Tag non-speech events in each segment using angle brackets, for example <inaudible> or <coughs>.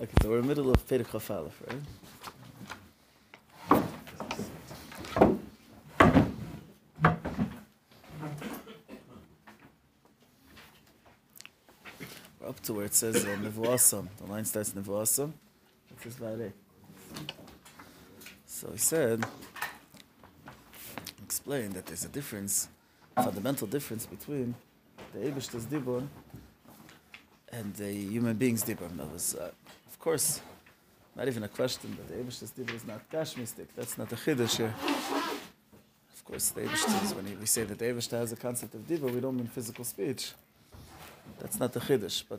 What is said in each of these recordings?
Okay, so we're in the middle of Perek Chaf right? We're up to where it says uh, Nevuasam. The line starts Nevuasam. It says Vare. So he said, explained that there's a difference, fundamental difference between the Eibishter's Dibur and the human being's Dibur. That was, uh, of course, not even a question, but the Eibishter's Dibur is not Gashmistic. That's not a Chiddush here. Of course, the is, when he- we say that the Eibishter has a concept of Dibur, we don't mean physical speech. That's not the Chiddush, but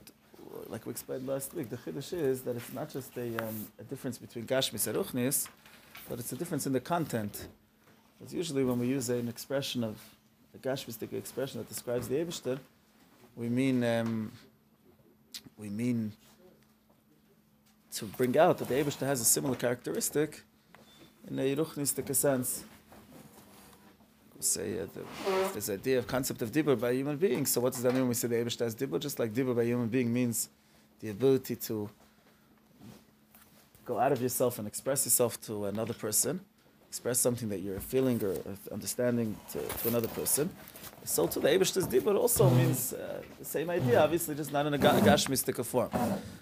like we explained last week, the Chiddush is that it's not just a, um, a difference between Gashmis and Ruchnis, but it's a difference in the content. Because usually when we use an expression of, a Gashmistic expression that describes the Eibishter, we mean, um, we mean to bring out that the Eibishter has a similar characteristic in a Ruchnistic sense. Say uh, the, this idea of concept of dibur by human beings. So what does that mean when we say the Eibishter has dibur? Just like dibur by human being means the ability to go out of yourself and express yourself to another person, express something that you're feeling or understanding to, to another person. So to the Eibishter's dibur also means uh, the same idea, obviously just not in a ga- gashmistic form.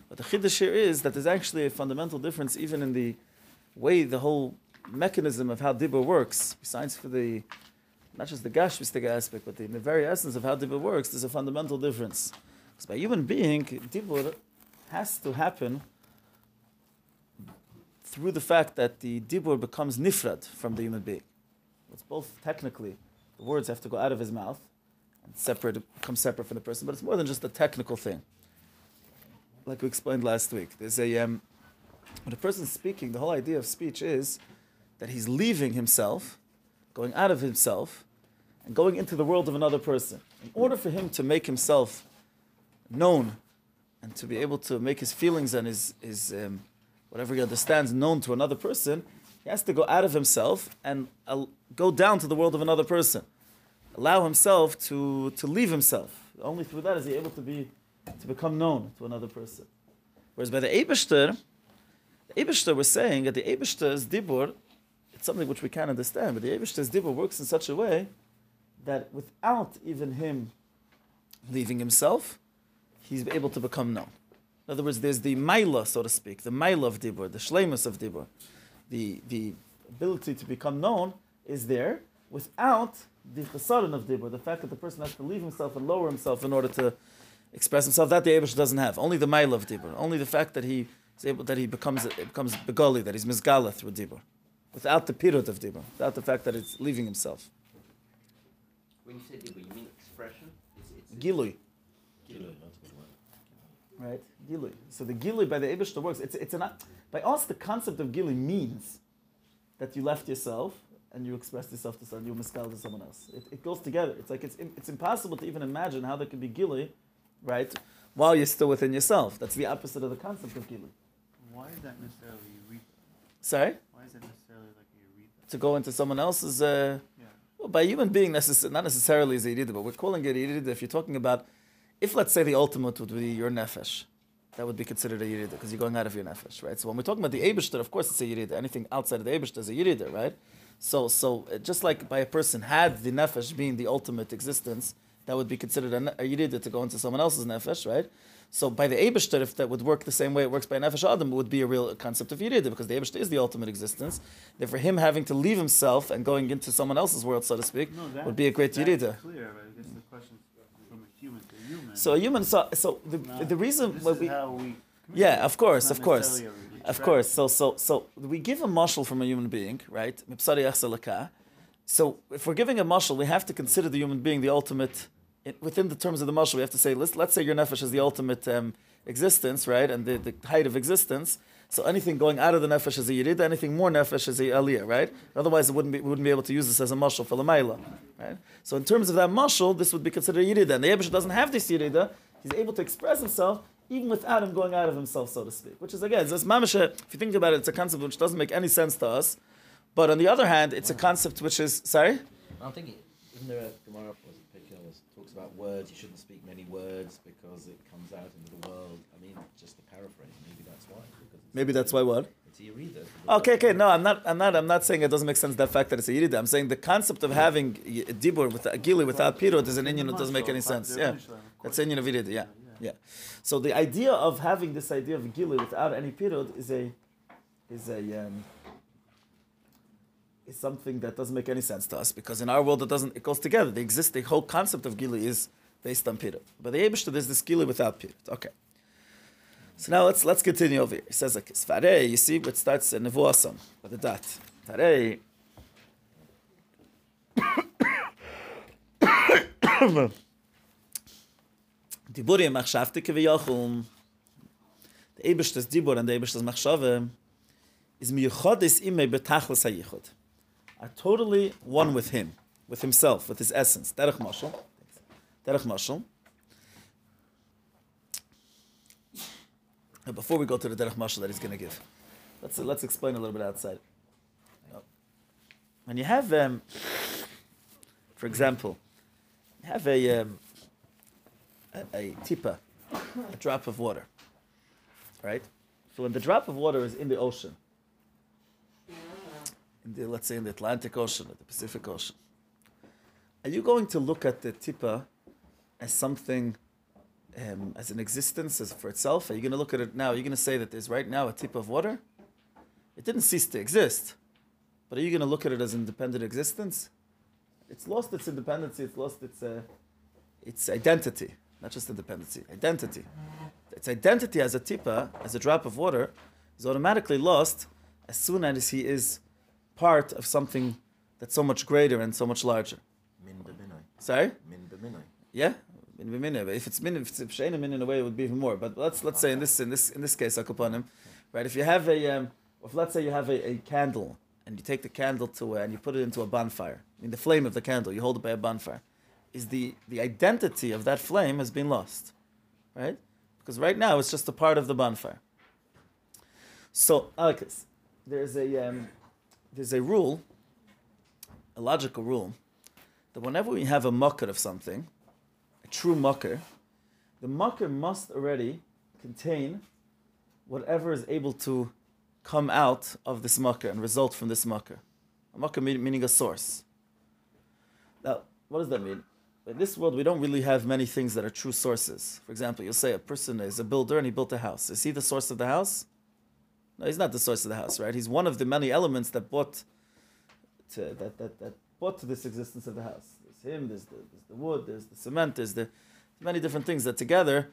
But the chiddush here is that there's actually a fundamental difference even in the way the whole mechanism of how dibur works, besides for the not just the gashmistic aspect, but the, the very essence of how dibur works, there's a fundamental difference. Because by human being, dibur has to happen through the fact that the dibur becomes nifrad from the human being. It's both technically, the words have to go out of his mouth and separate, become separate from the person, but it's more than just a technical thing. Like we explained last week, there's a um, when a person's speaking, the whole idea of speech is that he's leaving himself, going out of himself, and going into the world of another person. In order for him to make himself known and to be able to make his feelings and his, his um, whatever he understands known to another person, he has to go out of himself and uh, go down to the world of another person. Allow himself to, to leave himself. Only through that is he able to be to become known to another person. Whereas by the Eibishter, the Eibishter was saying that the Eibishter's dibur, it's something which we can't understand, but the Eibishter's dibur works in such a way that without even him leaving himself, he's able to become known. In other words, there's the maila, so to speak, the maila of dibur, the shlemus of dibur, the the ability to become known is there without the chesaron of dibur, the fact that the person has to leave himself and lower himself in order to express himself. That the Abish doesn't have. Only the maila of dibur, only the fact that he is able that he becomes it becomes begoli, that he's mizgala through dibur, without the pirut of dibur, without the fact that it's leaving himself. When you say dibur, you mean expression? It's, it's, Gilui. Gilui. right? Gilui. So the Gilui by the Abishta works. It's, it's an, by us, the concept of Gilui means that you left yourself and you expressed yourself to someone, you miskal to someone else. It, it goes together. It's like it's, it's impossible to even imagine how there could be Gilui, right, while you're still within yourself. That's the opposite of the concept of Gilui. Why is that necessarily yirida? Sorry? Why is that necessarily like a Eureka? To go into someone else's. Uh, Yeah. Well, by human being, necess- not necessarily is a yirida, but we're calling it a yirida if you're talking about, if let's say the ultimate would be your nefesh, that would be considered a yirida because you're going out of your nefesh, right? So when we're talking about the Abishter, of course it's a yirida. Anything outside of the Abishter is a yirida, right? So, so uh, just like by a person had the nefesh being the ultimate existence, that would be considered a, a yirida to go into someone else's nefesh, right? So by the Abishter, if that would work the same way it works by Nefesh Adam, it would be a real concept of Yirida, because the Abishter is the ultimate existence. Therefore, him having to leave himself and going into someone else's world, so to speak, No, that, would be a great Yirida. clear, but I guess the question from a human to a human. So a human, so, so the, No, the reason this why is we, how we yeah, of course, of course, of course. So, so, so we give a mashal from a human being, right? So if we're giving a mashal, we have to consider the human being the ultimate. It, within the terms of the mashal, we have to say, let's, let's say your nefesh is the ultimate um, existence, right, and the, the height of existence. So anything going out of the nefesh is a yirida, anything more nefesh is a aliyah, right? Otherwise, it wouldn't be, we wouldn't be able to use this as a mashal for lamaila, right? So in terms of that mashal, this would be considered a yirida. And the Yebish doesn't have this yirida. He's able to express himself even without him going out of himself, so to speak. Which is again, this mamisha. If you think about it, it's a concept which doesn't make any sense to us. But on the other hand, it's a concept which is sorry. I'm thinking, isn't there a Gemara was Pekil was talks about words. You shouldn't speak many words because it comes out into the world. I mean, just to paraphrase, maybe that's why. Because Maybe that's why what? It's a Yerida. Okay, okay. No, I'm not. I'm not. I'm not saying it doesn't make sense. That fact that it's a yirida. I'm saying the concept of having dibur with a gili without pirot is an inyan that doesn't make any sense. Yeah, that's an inyan of yirida. Yeah, yeah. So the idea of having this idea of gili without any pirot is a is a um, is something that doesn't make any sense to us because in our world it doesn't. It goes together. The exist. The whole concept of gili is based on pirot. But the Eibush there's this gili without pirot. Okay. So now let's let's continue over here. He says like Svarei, you see it starts in Nevuasam, by the dot. Svarei. <coughs> Diburim machshavte keviyachum. The Eibush das Dibur and the Eibush das Machshave is miyuchad is ime betachlis hayichud. Are totally one with him, with himself, with his essence. Derech mashal. Derech mashal. Before we go to the derech mashal that he's going to give, let's let's explain a little bit outside. When you have, um, for example, you have a um, a, a tipa, a drop of water, right? So when the drop of water is in the ocean, in the let's say in the Atlantic Ocean or the Pacific Ocean, are you going to look at the tipa as something? um, as an existence as for itself? Are you going to look at it now? Are you going to say that there's right now a tip of water? It didn't cease to exist. But are you going to look at it as an independent existence? It's lost its independency, it's lost its, uh, its identity. Not just independency, identity. Its identity as a tipa, as a drop of water, is automatically lost as soon as he is part of something that's so much greater and so much larger. Min. Sorry? Min. Yeah, min. But If it's min, if it's min in a way, it would be even more. But let's let's say in this in this in this case, akupanim, right? If you have a, um, if let's say you have a, a candle and you take the candle to uh, and you put it into a bonfire. I mean, the flame of the candle, you hold it by a bonfire. Is the the identity of that flame has been lost, right? Because right now it's just a part of the bonfire. So, Alex, there's a um, there's a rule, a logical rule, that whenever we have a mucker of something, a true mucker, the mucker must already contain whatever is able to come out of this mucker and result from this mucker. A mucker meaning a source. Now, what does that mean? In this world, we don't really have many things that are true sources. For example, you'll say a person is a builder and he built a house. Is he the source of the house? No, he's not the source of the house, right? He's one of the many elements that brought to, that, that, that brought to this existence of the house. There's him, there's the, there's the wood, there's the cement, there's the many different things that together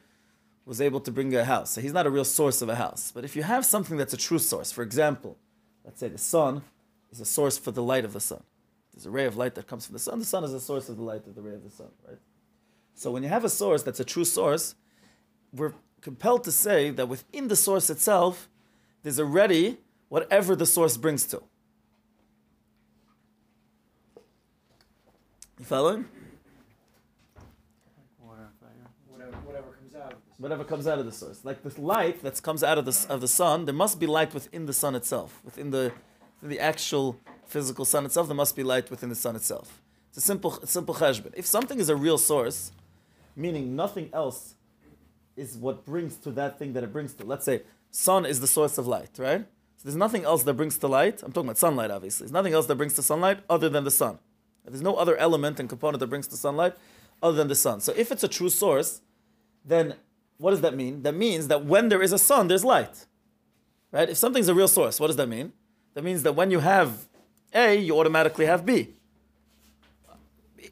was able to bring a house. So he's not a real source of a house. But if you have something that's a true source, for example, let's say the sun is a source for the light of the sun. There's a ray of light that comes from the sun. The sun is a source of the light of the ray of the sun, right? So when you have a source that's a true source, we're compelled to say that within the source itself, there's already whatever the source brings to. You following? Whatever, comes out of the source, like this light that comes out of the of the sun, there must be light within the sun itself, within the within the actual physical sun itself. There must be light within the sun itself. It's a simple simple cheshbon. If something is a real source, meaning nothing else is what brings to that thing that it brings to. Let's say sun is the source of light, right? So there's nothing else that brings to light. I'm talking about sunlight, obviously. There's nothing else that brings to sunlight other than the sun. There's no other element and component that brings to sunlight other than the sun. So if it's a true source, then what does that mean? That means that when there is a sun, there's light. Right? If something's a real source, what does that mean? That means that when you have A, you automatically have B.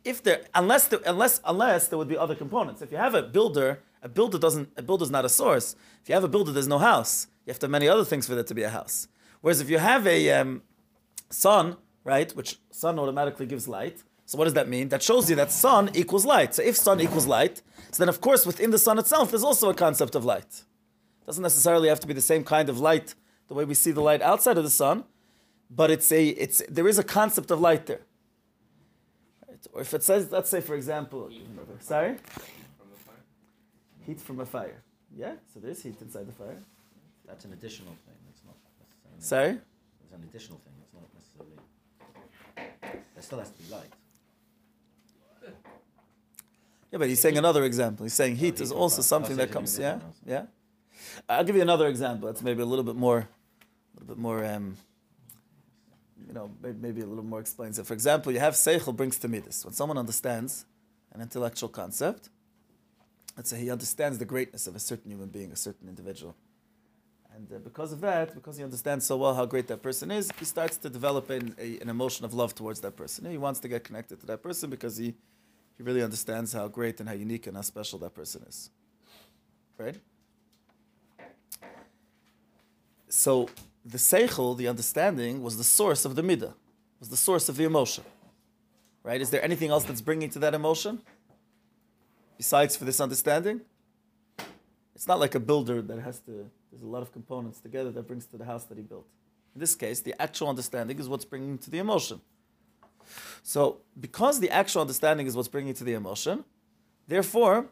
If there unless there, unless unless there would be other components. If you have a builder, a builder doesn't a builder's not a source. If you have a builder, there's no house. You have to have many other things for there to be a house. Whereas if you have a um, sun, right, which sun automatically gives light. So what does that mean? That shows you that sun equals light. So if sun equals light, so then of course within the sun itself there's also a concept of light. It doesn't necessarily have to be the same kind of light the way we see the light outside of the sun, but it's a it's there is a concept of light there. Right? Or if it says, let's say for example, sorry? Heat from a fire. Yeah, so there's heat inside the fire. That's an additional thing. It's not necessarily. Sorry. It's an additional thing. It's not necessarily. There still has to be light. Yeah, but he's saying another example. He's saying heat heat is also fire. something Oh, that comes. Yeah, different yeah. I'll give you another example. That's maybe a little bit more, a little bit more, um, you know, maybe a little more explains it. For example, you have seichel brings to midas. When someone understands an intellectual concept, let's say he understands the greatness of a certain human being, a certain individual. And uh, because of that, because he understands so well how great that person is, he starts to develop an, a, an emotion of love towards that person. He wants to get connected to that person because he, he really understands how great and how unique and how special that person is. Right? So the seichel, the understanding, was the source of the midah, was the source of the emotion. Right? Is there anything else that's bringing to that emotion? Besides for this understanding? It's not like a builder that has to, there's a lot of components together that brings to the house that he built. In this case, the actual understanding is what's bringing to the emotion. So, because the actual understanding is what's bringing to the emotion, therefore,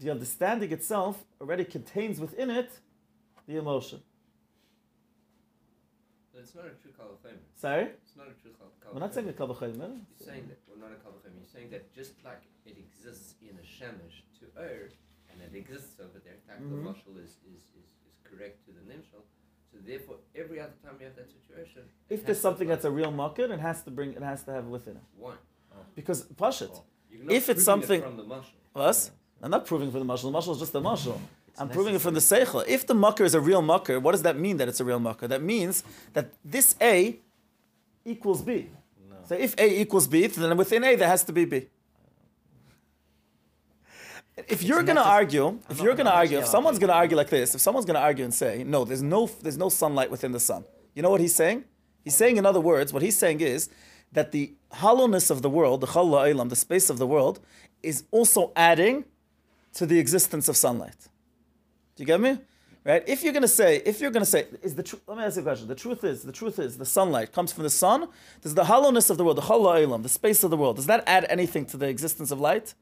the understanding itself already contains within it the emotion. It's not a true kavachomer. Sorry? It's not a true kavachomer. We're not saying a kavachomer. You're saying that we're not a kavachomer. You're saying that just like it exists in a shemesh to er, and it exists over there, like the Mhm. mashal is, is, is, is correct to the nimshal. So therefore, every other time you have that situation, If there's something that's a real makir, it has to bring, it has to have within it. one. Because pashit, Oh. If it's proving it something- from the us, I'm not proving for the mashal. The mashal is just a mashal. It's I'm proving it from the seichel. If the mucker is a real mucker, what does that mean that it's a real mucker? That means that this A equals B. No. So if A equals B, then within A there has to be B. If you're going to argue, I'm if you're going to argue, if someone's going to argue like this, if someone's going to argue and say, no, there's no, there's no sunlight within the sun. You know what he's saying? He's saying, in other words, what he's saying is that the hollowness of the world, the challa ilam, the space of the world, is also adding to the existence of sunlight. Do you get me? Right? If you're gonna say, if you're gonna say, is the truth? Let me ask you a question. The truth is, the truth is, the sunlight comes from the sun. Does the hollowness of the world, the chala ilam, the space of the world, does that add anything to the existence of light?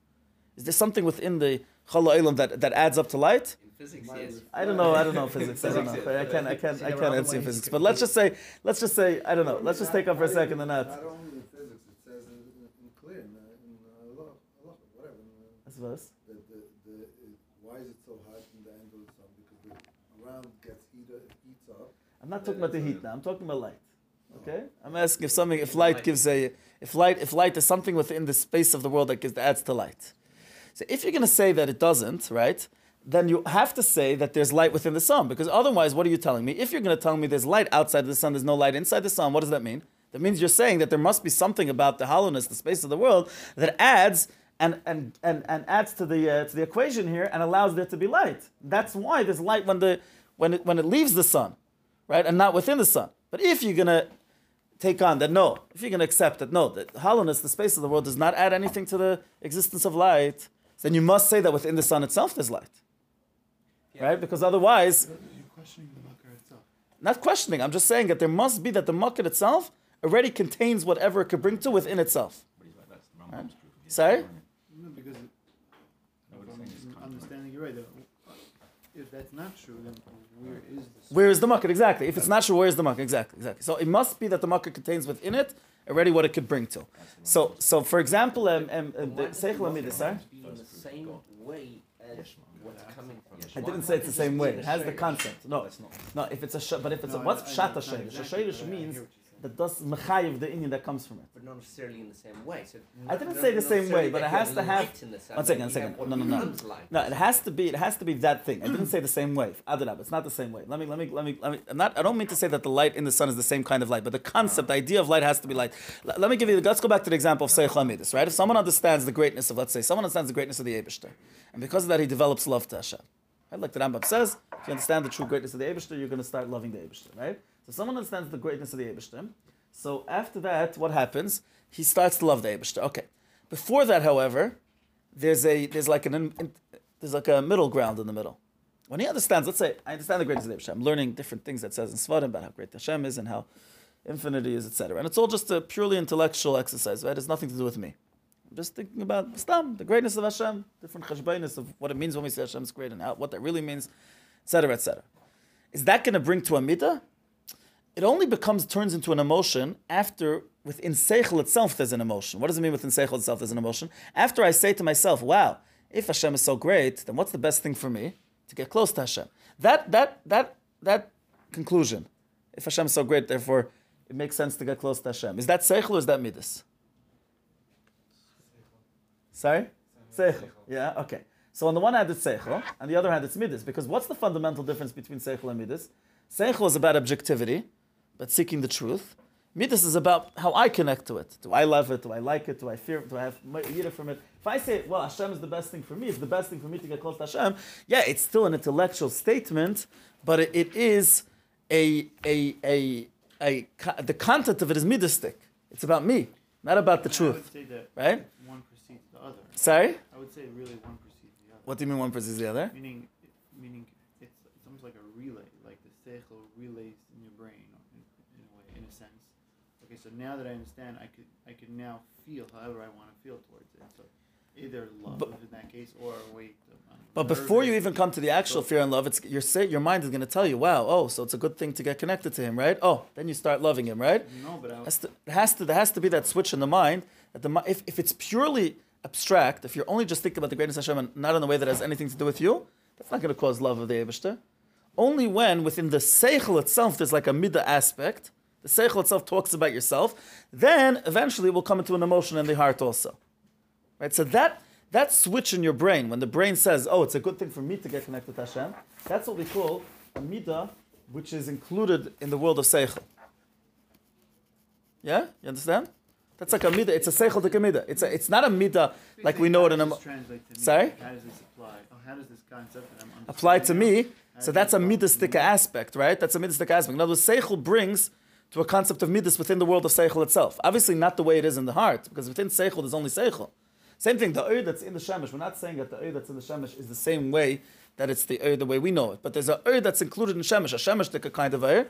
Is there something within the chala ilam that, that adds up to light? Physics, yes. I don't know. I don't know physics. I don't know. I can't. I can't. I can't answer in physics. But let's just say. Let's just say. I don't know. Let's just take up for a second the net. Not only physics, it says in, in, in clear, in, uh, in uh, law, law, whatever. In, uh, I suppose. the, the, the, it, why is it so hot in the end of the sun? Because the ground gets heated, it heats up. I'm not talking about the heat now. I'm talking about light. Okay. I'm asking if something, if light gives a, if light, if light is something within the space of the world that gives that adds to light. So if you're going to say that it doesn't, right? Then you have to say that there's light within the sun, because otherwise, what are you telling me? If you're going to tell me there's light outside the sun, there's no light inside the sun, what does that mean? That means you're saying that there must be something about the hollowness, the space of the world, that adds and, and, and, and adds to the, uh, to the equation here and allows there to be light. That's why there's light when, the, when, it, when it leaves the sun, right? And not within the sun. But if you're going to take on that, no, if you're going to accept that, no, the hollowness, the space of the world does not add anything to the existence of light, then you must say that within the sun itself there's light. Right? Because otherwise, You're questioning the mucker itself. not questioning, I'm just saying that there must be that the mukkah itself already contains whatever it could bring to within itself. But he's like, that's the Rambam's proof of the Sorry? Torah. No, because it, No, what if he's saying is I'm contrary. understanding you right, uh, if that's not true, then where is the Where is the mukkah? Exactly. If it's not sure, where is the mukkah? Exactly. Exactly. So it must be that the mukkah contains within it already what it could bring to. So, so for example, um, um, um, the Seichel Amidus, sorry? be in the same way as what's coming from I the didn't say it's the same way. It has the concept. No, That's not. no. If it's a sh- but if it's a, what's I- I pshat know, shayrish? A exactly, shayrish but means hear what you're saying. that does mechayiv the inyan that comes from it. But not necessarily in the same way. So I didn't say the same way, but it has to have- light in the sun, One second, one second. No, no, no. No, it has to be. It has to be that thing. I didn't say the same way. Adarab, it's not the same way. Let me, let me, let me, let me. I'm not. I don't mean to say that the light in the sun is the same kind of light, but the concept, the idea of light has to be light. Let me give you. Let's go back to the example of Seich Hamidus, right? If someone understands the greatness of, let's say, someone understands the greatness of the Eibushter, and because of that, he develops love to Hashem. Right? Like the Rambam says, if you understand the true greatness of the Eibushter, you're going to start loving the Eibushter, right? So someone understands the greatness of the Eibushter. So after that, what happens? He starts to love the Eibushter. Okay. Before that, however, there's a there's like an in, in- there's like a middle ground in the middle. When he understands, let's say I understand the greatness of the Hashem. I'm learning different things that says in Svarim about how great Hashem is and how infinity is, etc. And it's all just a purely intellectual exercise, right? It has nothing to do with me. I'm just thinking about Stam, the greatness of Hashem, different cheshbainis of what it means when we say Hashem is great and how, what that really means, etc., etc. Is that going to bring to a midah? It only becomes turns into an emotion after within seichel itself there's an emotion. What does it mean within seichel itself there's an emotion? After I say to myself, "Wow, if Hashem is so great, then what's the best thing for me to get close to Hashem?" That that that that conclusion. If Hashem is so great, therefore it makes sense to get close to Hashem. Is that seichel or is that midas? Sorry? Seichel. Yeah, okay. So on the one hand it's seichel, on the other hand it's midas. Because what's the fundamental difference between seichel and midas? Seichel is about objectivity, but seeking the truth. Midas is about how I connect to it. Do I love it? Do I like it? Do I fear it? Do I have yira from it? If I say, well, Hashem is the best thing for me, it's the best thing for me to get close to Hashem, yeah, it's still an intellectual statement, but it, it is a, a, a, a, the content of it is midastic. It's about me, not about the truth. would say that right? one precedes the other. Sorry? I would say really one precedes the other. What do you mean one precedes the other? Meaning, meaning it's, it's almost like a relay, like the seichel relays in your brain, in, in a way, in a sense. Okay, so now that I understand, I could I could now feel however I want to feel towards it. So either love But- in that case, or wait. But before you even come to the actual fear and love, it's your say, your mind is going to tell you, "Wow, oh, so it's a good thing to get connected to him, right? Oh, then you start loving him, right? No, but I Has to, it has to there has to be that switch in the mind. That the if, if it's purely abstract, if you're only just thinking about the greatness of Hashem and not in a way that has anything to do with you, that's not going to cause love of the Eibushter. Only when within the seichel itself there's like a midah aspect, the seichel itself talks about yourself, then eventually it will come into an emotion in the heart also. Right? So that that switch in your brain, when the brain says, "Oh, it's a good thing for me to get connected to Hashem," that's what we call a midah, which is included in the world of seichel. Yeah, you understand? That's like a midah. It's a seichel to midah. It's a, it's not a midah like we know it in a. How does this translate to me? Sorry? How does this apply? Oh, how does this concept that I'm apply to me. So that's a it apply to midastic me? aspect, right? That's a midastic aspect. In other words, seichel brings to a concept of midas within the world of seichel itself. Obviously, not the way it is in the heart, because within seichel there's only seichel. Same thing. The oir that's in the shemesh. We're not saying that the oir that's in the shemesh is the same way that it's the oir the way we know it, but there's a oir that's included in shemesh, a shemesh kind of oir,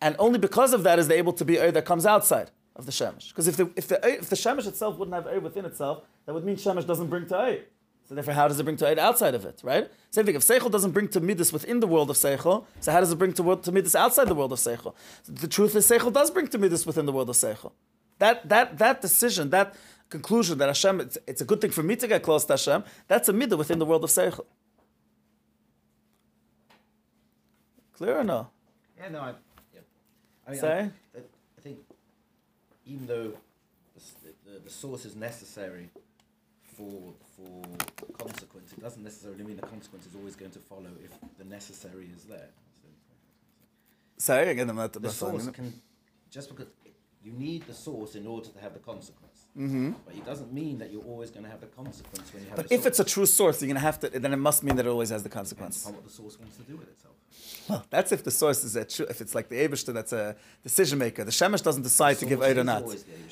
and only because of that is there able to be oir that comes outside of the shemesh. Because if the if the if the shemesh itself wouldn't have oir within itself, that would mean shemesh doesn't bring to oir. So therefore, how does it bring to Eid outside of it, right? Same thing. If Seichel doesn't bring to Midas within the world of Seichel, so how does it bring to, world, to Midas outside the world of Seichel? The truth is, Seichel does bring to Midas within the world of Seichel. That, that, that decision, that conclusion that Hashem, it's, it's a good thing for me to get close to Hashem, that's a Midah within the world of Seichel. Clear or no? Yeah, no, I, yeah. I mean, Sorry? I, I think even though the, the, the source is necessary for it doesn't necessarily mean the consequence is always going to follow if the necessary is there. Sorry, again, I'm not The not source can just because you need the source in order to have the consequence. Mm-hmm. But it doesn't mean that you're always going to have the consequence when you have. But if it's a true source, you're going to have to, then it must mean that it always has the consequence. what the source wants to do with itself. Well, that's if the source is a true, if it's like the Abishter that's a decision maker. The Shemesh doesn't decide to give Eid or not.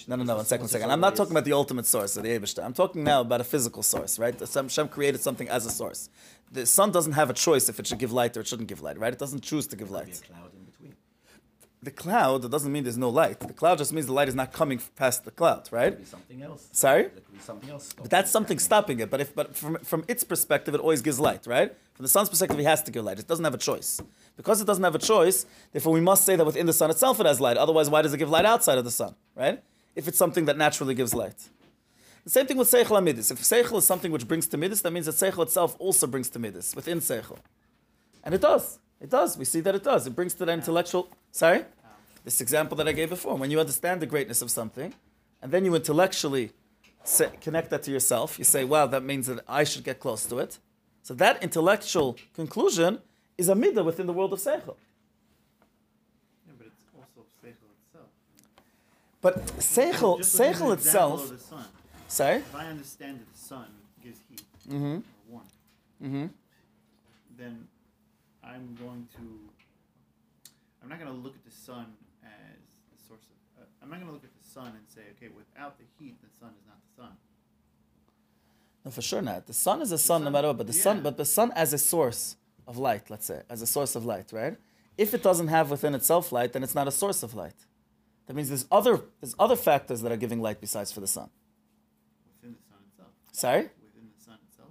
No, no, no, one second, second. I'm not talking about the ultimate source of the Abishter. I'm talking now about a physical source, right? The Shem created something as a source. The sun doesn't have a choice if it should give light or it shouldn't give light, right? It doesn't choose to give light. a cloud in between. The cloud, that doesn't mean there's no light. The cloud just means the light is not coming past the cloud, There right? could be something else. Sorry? There could be something else. But that's something stopping it. But if but from from its perspective, it always gives light, right? From the sun's perspective, it has to give light. It doesn't have a choice. Because it doesn't have a choice, therefore we must say that within the sun itself it has light. Otherwise, why does it give light outside of the sun, right? If it's something that naturally gives light. The same thing with Seichel Amidis. If Seichel is something which brings to Midis, that means that Seichel itself also brings to Midis, within Seichel. And it does. It does. We see that it does. It brings to the intellectual. Sorry? This example that I gave before. When you understand the greatness of something, and then you intellectually say, connect that to yourself, you say, wow, that means that I should get close to it. So that intellectual conclusion is a midah within the world of Seichel. Yeah, but it's also seichel itself. But Seichel, Just look at Seichel itself. The sun. Sorry? If I understand that the sun gives heat Mm-hmm. or warmth, Mm-hmm. then I'm going to. I'm not going to look at the sun as the source of. Uh, I'm not going to look at the sun and say, okay, without the heat, the sun is not the sun. No, for sure not. The sun is a sun, no matter what. But the sun, but the sun as a source of light, let's say, as a source of light, right? If it doesn't have within itself light, then it's not a source of light. That means there's other there's other factors that are giving light besides for the sun. Within the sun itself. Sorry? Within the sun itself.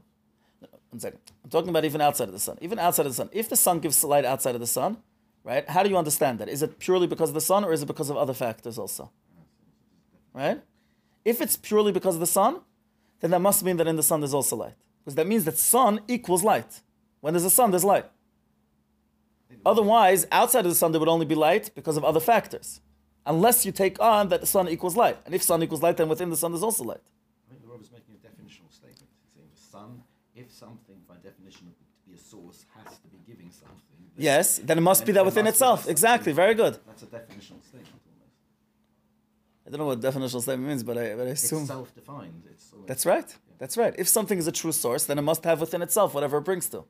One second. I'm talking about even outside of the sun. Even outside of the sun. If the sun gives light outside of the sun, right? How do you understand that? Is it purely because of the sun or is it because of other factors also? right? If it's purely because of the sun, then that must mean that in the sun there's also light. Because that means that sun equals light. When there's a sun, there's light. Otherwise, outside of the sun, there would only be light because of other factors. Unless you take on that the sun equals light. And if sun equals light, then within the sun there's also light. I think the Rob is making a definitional statement. Saying the sun, if something by definition to be a source has to be giving something. Yes, then it must be that within itself. Exactly, very good. That's a definitional statement. I don't know what definitional statement means, but I, but I assume. It's self-defined. It's That's right. That's right. If something is a true source, then it must have within itself whatever it brings to.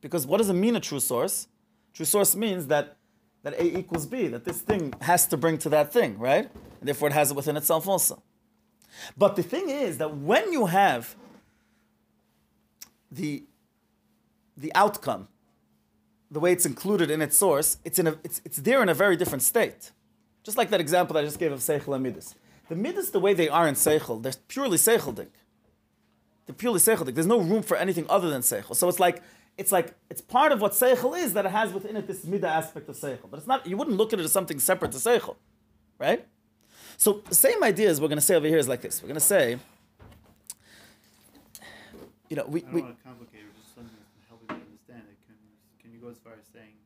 Because what does it mean a true source? True source means that that A equals B, that this thing has to bring to that thing, right? And therefore it has it within itself also. But the thing is that when you have the the outcome, the way it's included in its source, it's in a it's, it's there in a very different state. Just like that example that I just gave of Seichel and Midas. The Midas, the way they are in Seichel, they're purely Seicheldik. They're purely Seicheldik. There's no room for anything other than Seichel. So it's like, it's like, it's part of what Seichel is that it has within it this Midah aspect of Seichel. But it's not, you wouldn't look at it as something separate to Seichel. Right? So the same idea as we're going to say over here is like this. We're going to say, you know, we, we want to complicate it, just something that's helping me understand it. Can, can you go as far as saying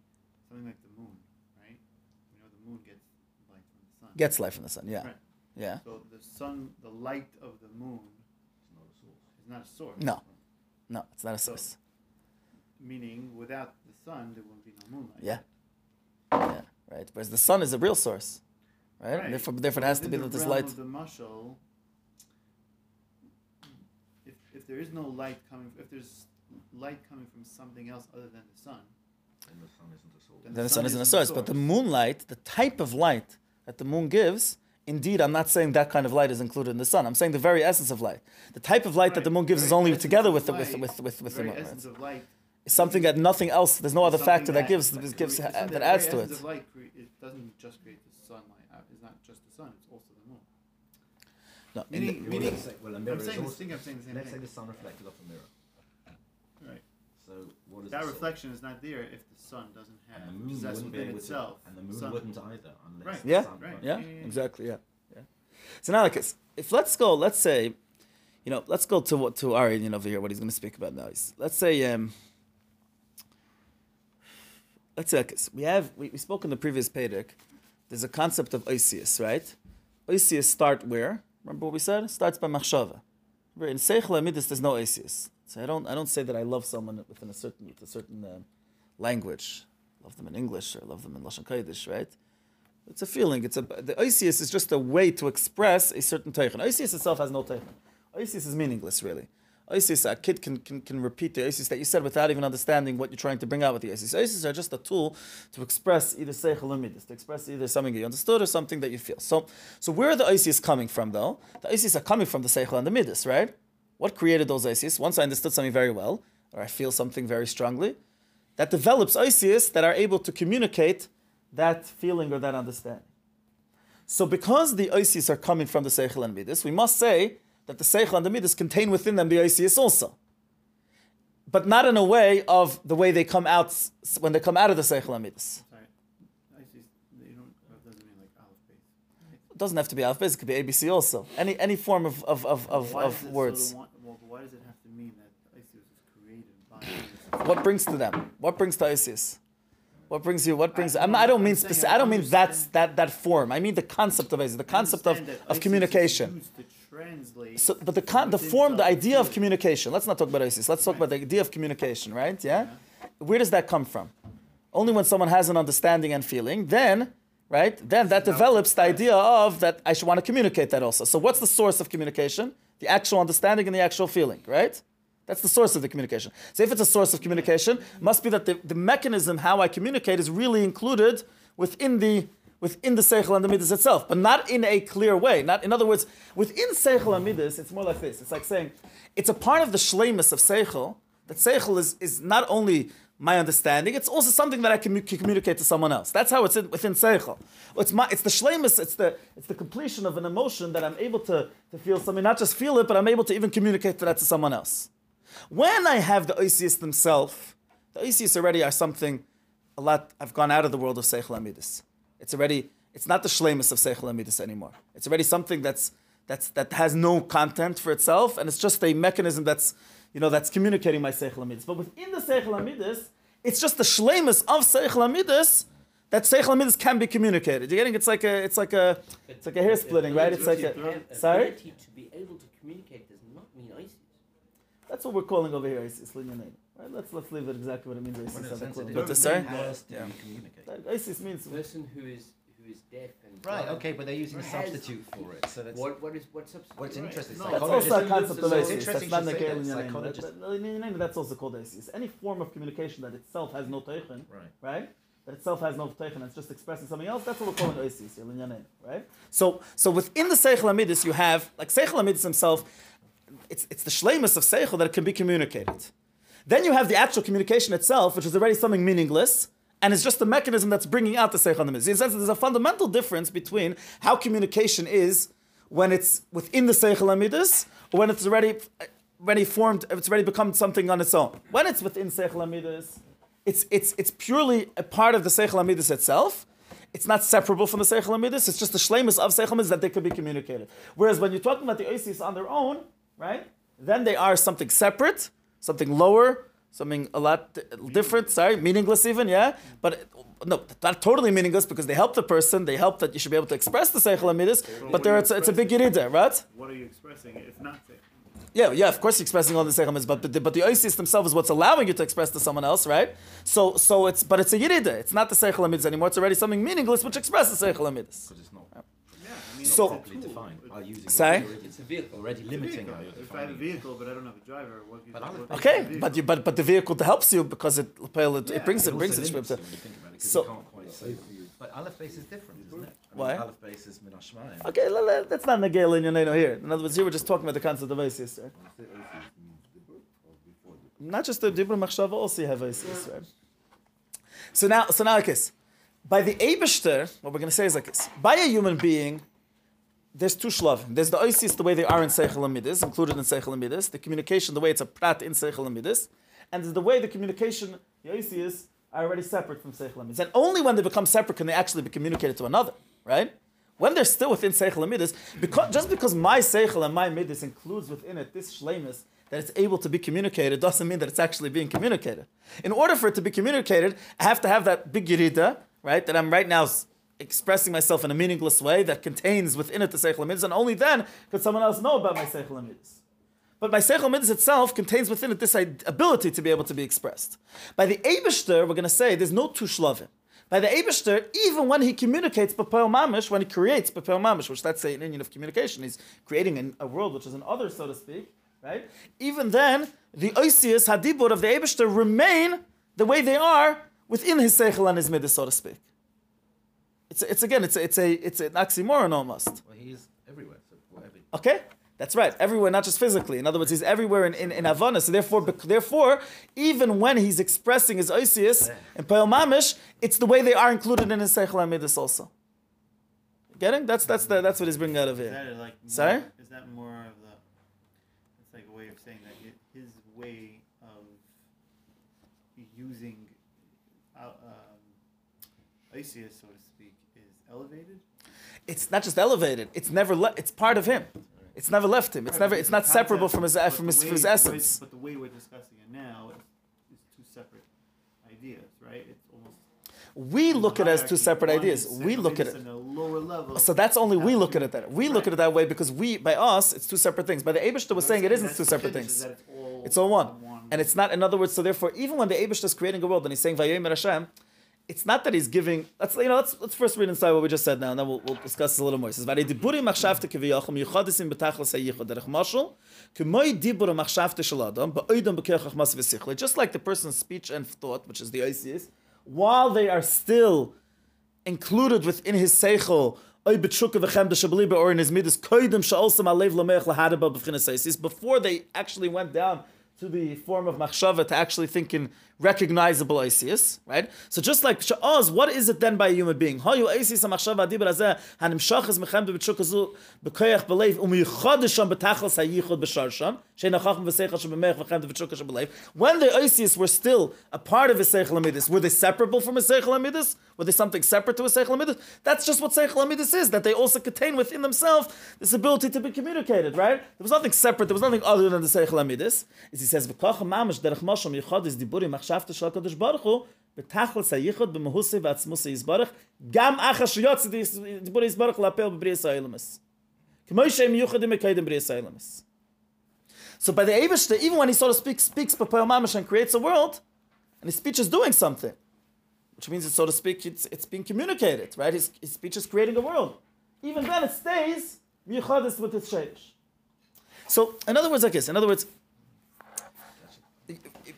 something like the moon, right? We know the moon gets light from the sun. gets light from the sun. Yeah. Right. Yeah. So the sun, the light of the moon is not a source. No. No, it's not a source. Meaning, without the sun, there won't be no moonlight. Yeah. Yeah. Right. Whereas the sun is a real source. Right? Right. Therefore, therefore it has to be that the this light. Of the mushal, if, if there is no light coming, if there's light coming from something else other than the sun, Then the sun isn't a source. then then the sun isn't a source. But the moonlight, the type of light that the moon gives, indeed, I'm not saying that kind of light is included in the sun. I'm saying the very essence of light. The type of light that the moon gives The is only together of with the, with, light- with, with, with the the very moon. essence Right? of light It's something that nothing else, there's no other factor that, gives, that gives cre- uh, that adds very to essence it. Of light it doesn't just create the sunlight. It's not just the sun. It's also the moon. No, in Meaning- meaning- want to say, well, a mirror I'm saying, also, thing I'm saying the same let's say the sun reflected off a mirror. Right. So what is That the reflection is not there if the sun doesn't have And the moon possess wouldn't be within able itself. to, and the moon sun. wouldn't either unless Right. the Yeah. sun Right. yeah, Yeah, yeah, yeah. exactly, yeah. yeah. So now, like, it's- if let's go, let's say, you know, let's go to what to our inyan over here. What he's going to speak about now is, let's say, um, let's say, like we have we, we spoke in the previous Perek. There's a concept of Oisius, right? Oisius start where? Remember what we said? Starts by machshava. Remember, in Seichel Amidus, there's no Oisius. So I don't I don't say that I love someone within a certain with a certain um, language. Love them in English or love them in Lashon Kodesh, right? It's a feeling. It's a the Oisius is just a way to express a certain teichen. Oisius itself has no teichen. Oisius is meaningless, really. Oisius, a kid can, can, can repeat the Oisius that you said without even understanding what you're trying to bring out with the Oisius. Oisius are just a tool to express either seichel or midas, to express either something that you understood or something that you feel. So, so where are the Oisius coming from, though? The Oisius are coming from the seichel and the midas, right? What created those Oisius? Once I understood something very well, or I feel something very strongly, that develops Oisius that are able to communicate that feeling or that understanding. So because the Oisius are coming from the Seichel and Midas, we must say that the Seichel and the Midas contain within them the Oisius also. But not in a way of the way they come out when they come out of the Seichel and Midas. Sorry. I see. Don't. Doesn't mean like aleph. It doesn't have to be alphabet, it could be ABC also. Any any form of, of, of, of, of so words. the one, well, why does it have to mean that Isis is created by? What brings to them? What brings to ISIS? What brings you? What brings? I- I'm, I don't mean specific. I don't mean that's that that form. I mean the concept of ISIS, the concept of, of communication. Is used to translate So, but the con, the form, the idea of communication. Let's not talk about ISIS. Let's talk about the idea of communication, right? Yeah? Where does that come from? Only when someone has an understanding and feeling, then, right? Then that develops the idea of that I should want to communicate that also. So, what's the source of communication? The actual understanding and the actual feeling, right? That's the source of the communication. So, if it's a source of communication, must be that the, the mechanism how I communicate is really included within the within the Seichel and the Midas itself, but not in a clear way. Not, in other words, within Seichel and Midas, it's more like this. It's like saying, it's a part of the shlemus of Seichel, that Seichel is, is not only my understanding, it's also something that I can, can communicate to someone else. That's how it's in, within Seichel. It's, my, it's the shlemus, it's the, it's the completion of an emotion that I'm able to, to feel something, not just feel it, but I'm able to even communicate that to someone else. When I have the Oisius themselves, the Oisius already are something a lot, I've gone out of the world of Seichel Amidus. It's already, it's not the shlemus of seichel amidus anymore. It's already something that's that's that has no content for itself, and it's just a mechanism that's you know that's communicating my seichel amidus. But within the seichel amidus, it's just the shlemus of seichel amidus that seichel amidus can be communicated. You're getting it's like a it's like a it's like a hair splitting, right? It's like a sorry. To be able to communicate does not mean ISIS. That's what we're calling over here ISIS linyanein. Right? Let's let's leave it exactly what it means ISIS. a as a sense, clue. it But the is. to Yeah. communicate. That ISIS means A person who is who is deaf and Right. blind, Okay, but they're using a substitute for it. So that's What what is what substitute? what's interesting. No, That's also a concept of So ISIS. That's not the that. Galen Yanin. Psychologists- That- that- That's also called ISIS. Any form of communication that itself has no teichen, Right. right? That itself has no teichen, it's just expressing something else. That's what we're calling ISIS, right? So, so within the Seichel Amidis, you have like Seichel Amidis himself. It's it's the shlemus of Seichel that it can be communicated. Then you have the actual communication itself, which is already something meaningless, and it's just the mechanism that's bringing out the Seichel. In a sense, there's a fundamental difference between how communication is when it's within the Seichel Amidis or when it's already already formed, it's already become something on its own. When it's within Seichel Amidis, it's, it's, it's purely a part of the Seichel Amidis itself. It's not separable from the Seichel Amidis. It's just the shlemus of Seichel Amidis that they could be communicated. Whereas when you're talking about the Isis on their own, right, then they are something separate, something lower, something a lot different, sorry, meaningless even, yeah? But no, not totally meaningless because they help the person, they help that you should be able to express the Seichel Amidis, but there it's, it's a big Yerida, right? What are you expressing? It's not Seichel. Yeah, yeah, of course you're expressing all the Seichel but, but the, but the Isis themselves is what's allowing you to express to someone else, right? So, so it's, but it's a Yerida, it's not the Seichel Amidis anymore, it's already something meaningless which expresses Seichel Amidis. Because it's not Yeah, I mean, So- it's properly defined. Are using Sorry? It's a vehicle. already It's limiting vehicle. how If I have a vehicle but I don't have a driver, what But what- other- what's Okay, the but vehicle? you, but but the vehicle helps you because it it, it Yeah, brings it, It brings it. limits to- you when you think about it, 'cause So- you can't quite say. But Aleph base is different, isn't it? I mean, Why? Aleph base is min hashmayim. Okay, le- le- that's not Nagel in your name here. In other words, here we're just talking about the concept of Isis, right? Not just the Dibra Machshava, also you have Isis, right? So now, so now like this. By the Eibishter, what we're going to say is like this. By a human being, there's two shlavim. There's the Isis, the way they are in Seichel Amidis, included in Seichel Amidis, the communication, the way it's a prat in Seichel and there's the way the communication, the Isis, are already separate from Seichel Amidis. And only when they become separate can they actually be communicated to another, right? When they're still within Seichel Amidis, because, just because my Seichel and my Midis includes within it this shlemus, that it's able to be communicated, doesn't mean that it's actually being communicated. In order for it to be communicated, I have to have that big Yerida, right, that I'm right now expressing myself in a meaningless way that contains within it the Seichel Amidis, and only then could someone else know about my Seichel Amidis. But my Seichel Midas itself contains within it this ability to be able to be expressed. By the Eibishter, we're going to say there's no two. By the Eibishter, even when he communicates Bapel Mamish, when he creates Bapel Mamish, which that's an inyan of communication, he's creating an, a world which is an other, so to speak, right? Even then, the Oisius Hadibur of the Eibishter remain the way they are within his Seichel and his Midas, so to speak. It's, it's again, it's a, it's a it's an oxymoron almost. Well, he is everywhere. So whatever. Okay, that's right. Everywhere, not just physically. In other words, he's everywhere in in, in Havana. So therefore, bec- therefore, even when he's expressing his oisius in Peil Mamish, it's the way they are included in his Seichel Amidus also. Getting? That's that's the, that's what he's bringing out of Is here. that like more, Sorry? Is that more of the? It's like a way of saying that hi- his way of using, uh, um, Isis, so to speak, is elevated. It's not just elevated. It's never. Le- it's part of him. It's never left him. It's Right, never. It's not separable from his from his, way- from his way- essence. but the way we're discussing it now is, is two separate ideas, right? It's almost. We look at it as two separate ideas. We look at it. on a lower level. So that's only we look at it that. We look at it that way because we, by us, it's two separate things. By the Abishta was saying it isn't two separate things. It's all, It's all one. one. And it's not, in other words, so therefore, even when the Abish is creating a world and he's saying Vayomer Hashem, it's not that he's giving. Let's you know. Let's let's first read inside what we just said now, and then we'll, we'll discuss this a little more. He says, "Vayei diburi machshavte derech machshavte v'sichle." Just like the person's speech and thought, which is the ICS, while they are still included within his seichel. v'chem Or in his midas koydem she'olsam alev lameich before they actually went down to the form of machshava to actually think in recognizable ICS, right? So just like Sha'oz, what is it then by a human being? When the Oisius were still a part of his Seichel Amidis, were they separable from his Seichel Amidis? Were they something separate to his Seichel Amidis? That's just what Seichel Amidis is, that they also contain within themselves this ability to be communicated, right? There was nothing separate, there was nothing other than the Seichel Amidis. As he says, v'kocha mamash derech mosham yichad is diburim machshavta shal kadosh baruch hu, בתכלס הייחוד במהוסי ועצמוסי יזברך, גם אחר שיוצא דיבור יזברך להפל בבריאס האילמס. כמו שהם מיוחדים מקיידם בריאס האילמס. So by the Eibushter, even when he so to speak speaks Papoel Mamash and creates a world, and his speech is doing something, which means, it's, so to speak, it's, it's being communicated, right? His, his speech is creating a world. Even then, it stays Michadis with its Sheish. So, in other words, like this, in other words,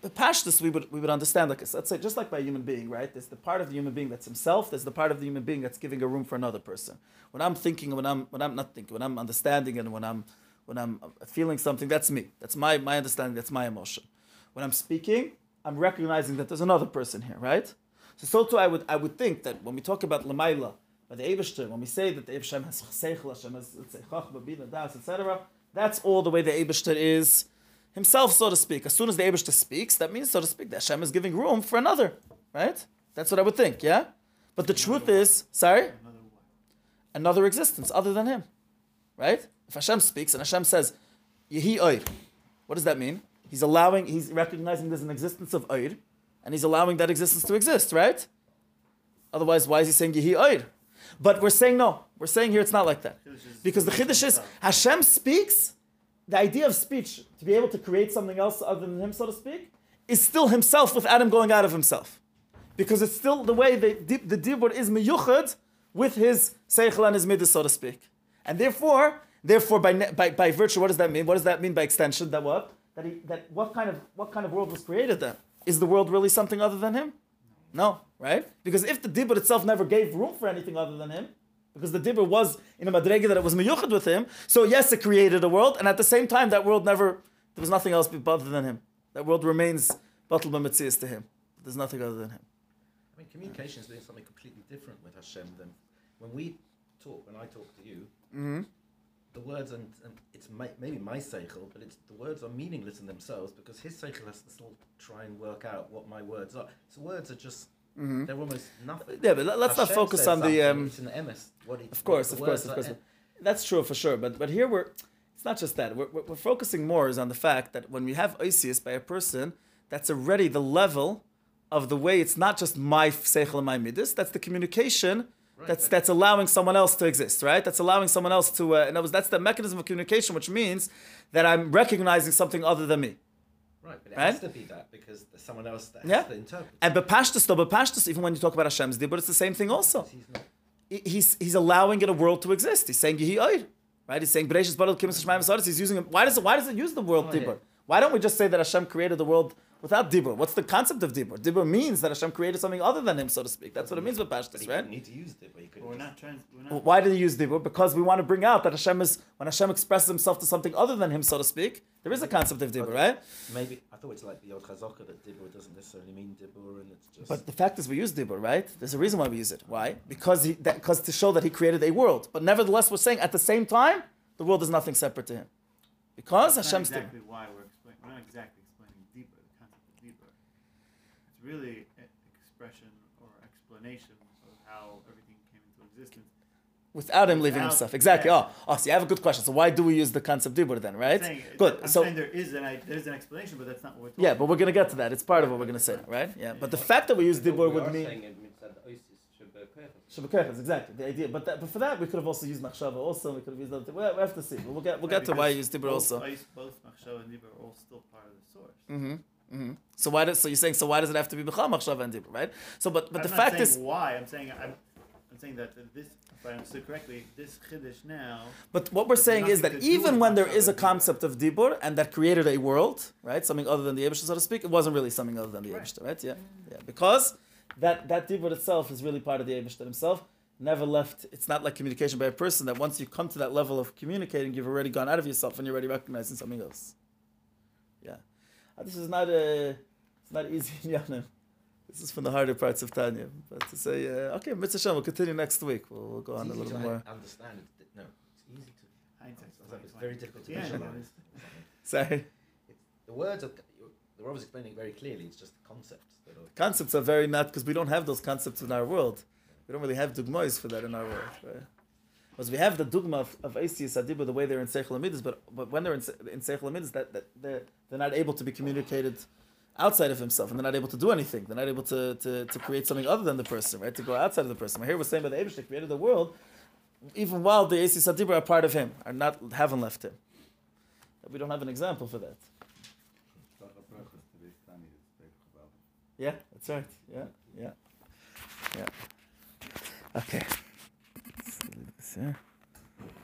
the pashtus, we would, we would understand like. Let's say, just like by a human being, right? There's the part of the human being that's himself, there's the part of the human being that's giving a room for another person. When I'm thinking, when I'm, when I'm not thinking, when I'm understanding, and when I'm, when I'm feeling something, that's me. That's my, my understanding, that's my emotion. When I'm speaking, I'm recognizing that there's another person here, right? So, so too, I would, I would think that when we talk about Lamaila, by the Eibishter, when we say that the Eibishter has Chseichel, Hashem has, Chachma, Bina, Das, etc., that's all the way the Eibishter is himself, so to speak. As soon as the Eibishter speaks, that means, so to speak, that Hashem is giving room for another, right? That's what I would think, yeah? But the truth is, sorry? Another existence other than him, right? If Hashem speaks and Hashem says, Yehi Oir, what does that mean? He's allowing, he's recognizing there's an existence of Oir, and he's allowing that existence to exist, right? Otherwise, why is he saying Yehi Oir? But we're saying no. We're saying here it's not like that. Because the Chiddush is, Hashem speaks, the idea of speech, to be able to create something else other than him, so to speak, is still himself without him going out of himself. Because it's still the way the, the Dibur is miyuchad with his Seichel and his Midas, so to speak. And therefore, therefore by, by, by virtue, what does that mean? What does that mean by extension? That what? That, he, that what, kind of, what kind of world was created then? Is the world really something other than him? No, right? Because if the Dibur itself never gave room for anything other than him, because the Dibur was in a Madrega that it was miyuchad with him, so yes, it created a world, and at the same time, that world never, there was nothing else but other than him. That world remains Batal B'Metzias to him. There's nothing other than him. I mean, communication is doing something completely different with Hashem than when we talk. When I talk to you, Mm-hmm. the words and, and it's my, maybe my seichel, but it's the words are meaningless in themselves because his seichel has to still try and work out what my words are. So words are just they're almost nothing. Mm-hmm. Yeah, but let- let's not focus on the, um, it's an emes. What he, Of course, of course, of course. That's true for sure. But but here we're it's not just that. We're, we're, we're focusing more is on the fact that when we have Oisius by a person, that's already the level of the way it's not just my seichel and my midas. That's the communication. right, that's that's allowing someone else to exist, right? That's allowing someone else to. Uh, in other words, that's the mechanism of communication, which means that I'm recognizing something other than me. Right, but it Right? has to be that because there's someone else that has Yeah. to interpret. And bepashtus, though, bepashtus, even when you talk about Hashem's dibur, it's the same thing also. He's not. he's he's allowing it a world to exist. He's saying Yehi Oir, right? He's saying Bereshis Baruch Kim. He's using it. Why does it why does it use the word Oh, Dibur? yeah. Why don't we just say that Hashem created the world without Dibur? What's the concept of Dibur? Dibur means that Hashem created something other than him, so to speak. That's what it means with But Pashtus, right? didn't need to use it, but he could. But we're not trans. We're not. Why did he use Dibur? Because we want to bring out that Hashem is when Hashem expresses himself to something other than him, so to speak. There is a concept of Dibur, Okay. right? Maybe I thought it's like the old Chazaka that Dibur doesn't necessarily mean Dibur, and it's just. But the fact is, we use Dibur, right? There's a reason why we use it. Why? Because he, because to show that he created a world. But nevertheless, we're saying at the same time, the world is nothing separate to him. Because That's not Hashem's Dibur. exactly why we're explaining. We're not exactly explaining deeper the concept of deeper. It's really an expression or explanation of how everything came into existence. Without him leaving Without- himself. Exactly. yeah. Oh, oh, see, I have a good question. So why do we use the concept Dibur then, right? I'm saying, Good. I'm so saying there is an there's an explanation, but that's not what we're talking yeah, but we're gonna get to that. It's part of what we're gonna say, right? Yeah. But the fact that we use I thought Dibur we would mean saying it means that the Oisius should be perfect. Shabakachas, exactly the idea. But that, but for that we could have also used Machshava. Also, we could have used other. things. We we have to see. But we'll get we'll get to why you use Dibur both, also. Both, both Machshava and Dibur are all still part of the source. Mm-hmm. Mm-hmm. So why does so you're saying so why does it have to be B'chal Machshava and Dibur, right? So but but I'm the fact is. why. I'm saying I'm, I'm saying that this, if I understood correctly, this chiddush now. But what we're saying is that even when there is a concept of Dibur and that created a world, right, something other than the Eibishter, so to speak, it wasn't really something other than the Right. Right? Yeah, yeah. Because that that Dibur itself is really part of the Eibishter himself. Never left. It's not like communication by a person that once you come to that level of communicating, you've already gone out of yourself and you're already recognizing something else. Yeah, this is not a. It's not easy in <laughs> Yanim. This is from the harder parts of Tanya. But to say, uh, okay, Mitzvah Shem, we'll continue next week. We'll, we'll go on a little to more. understand. It. No, it's easy to. Hindsight's It's like it's very difficult to Yeah, visualize. Sorry. It's, the words are the Rav is explaining very clearly. It's just the concepts that are. Concepts are very not because we don't have those concepts in our world. We don't really have dugmas for that in our world. Right? Because we have the dugma of, of Adiba, the way they're in Seichel Amidus, but, but when they're in, in Seichel Amidus, that, that they're, they're not able to be communicated outside of himself, and they're not able to do anything. They're not able to, to, to create something other than the person, right? To go outside of the person. Here we're saying by the Abish, created the world, even while the Asis Adiba are part of him, are not haven't left him. We don't have an example for that. Yeah, that's right. Yeah, yeah, yeah. Yeah.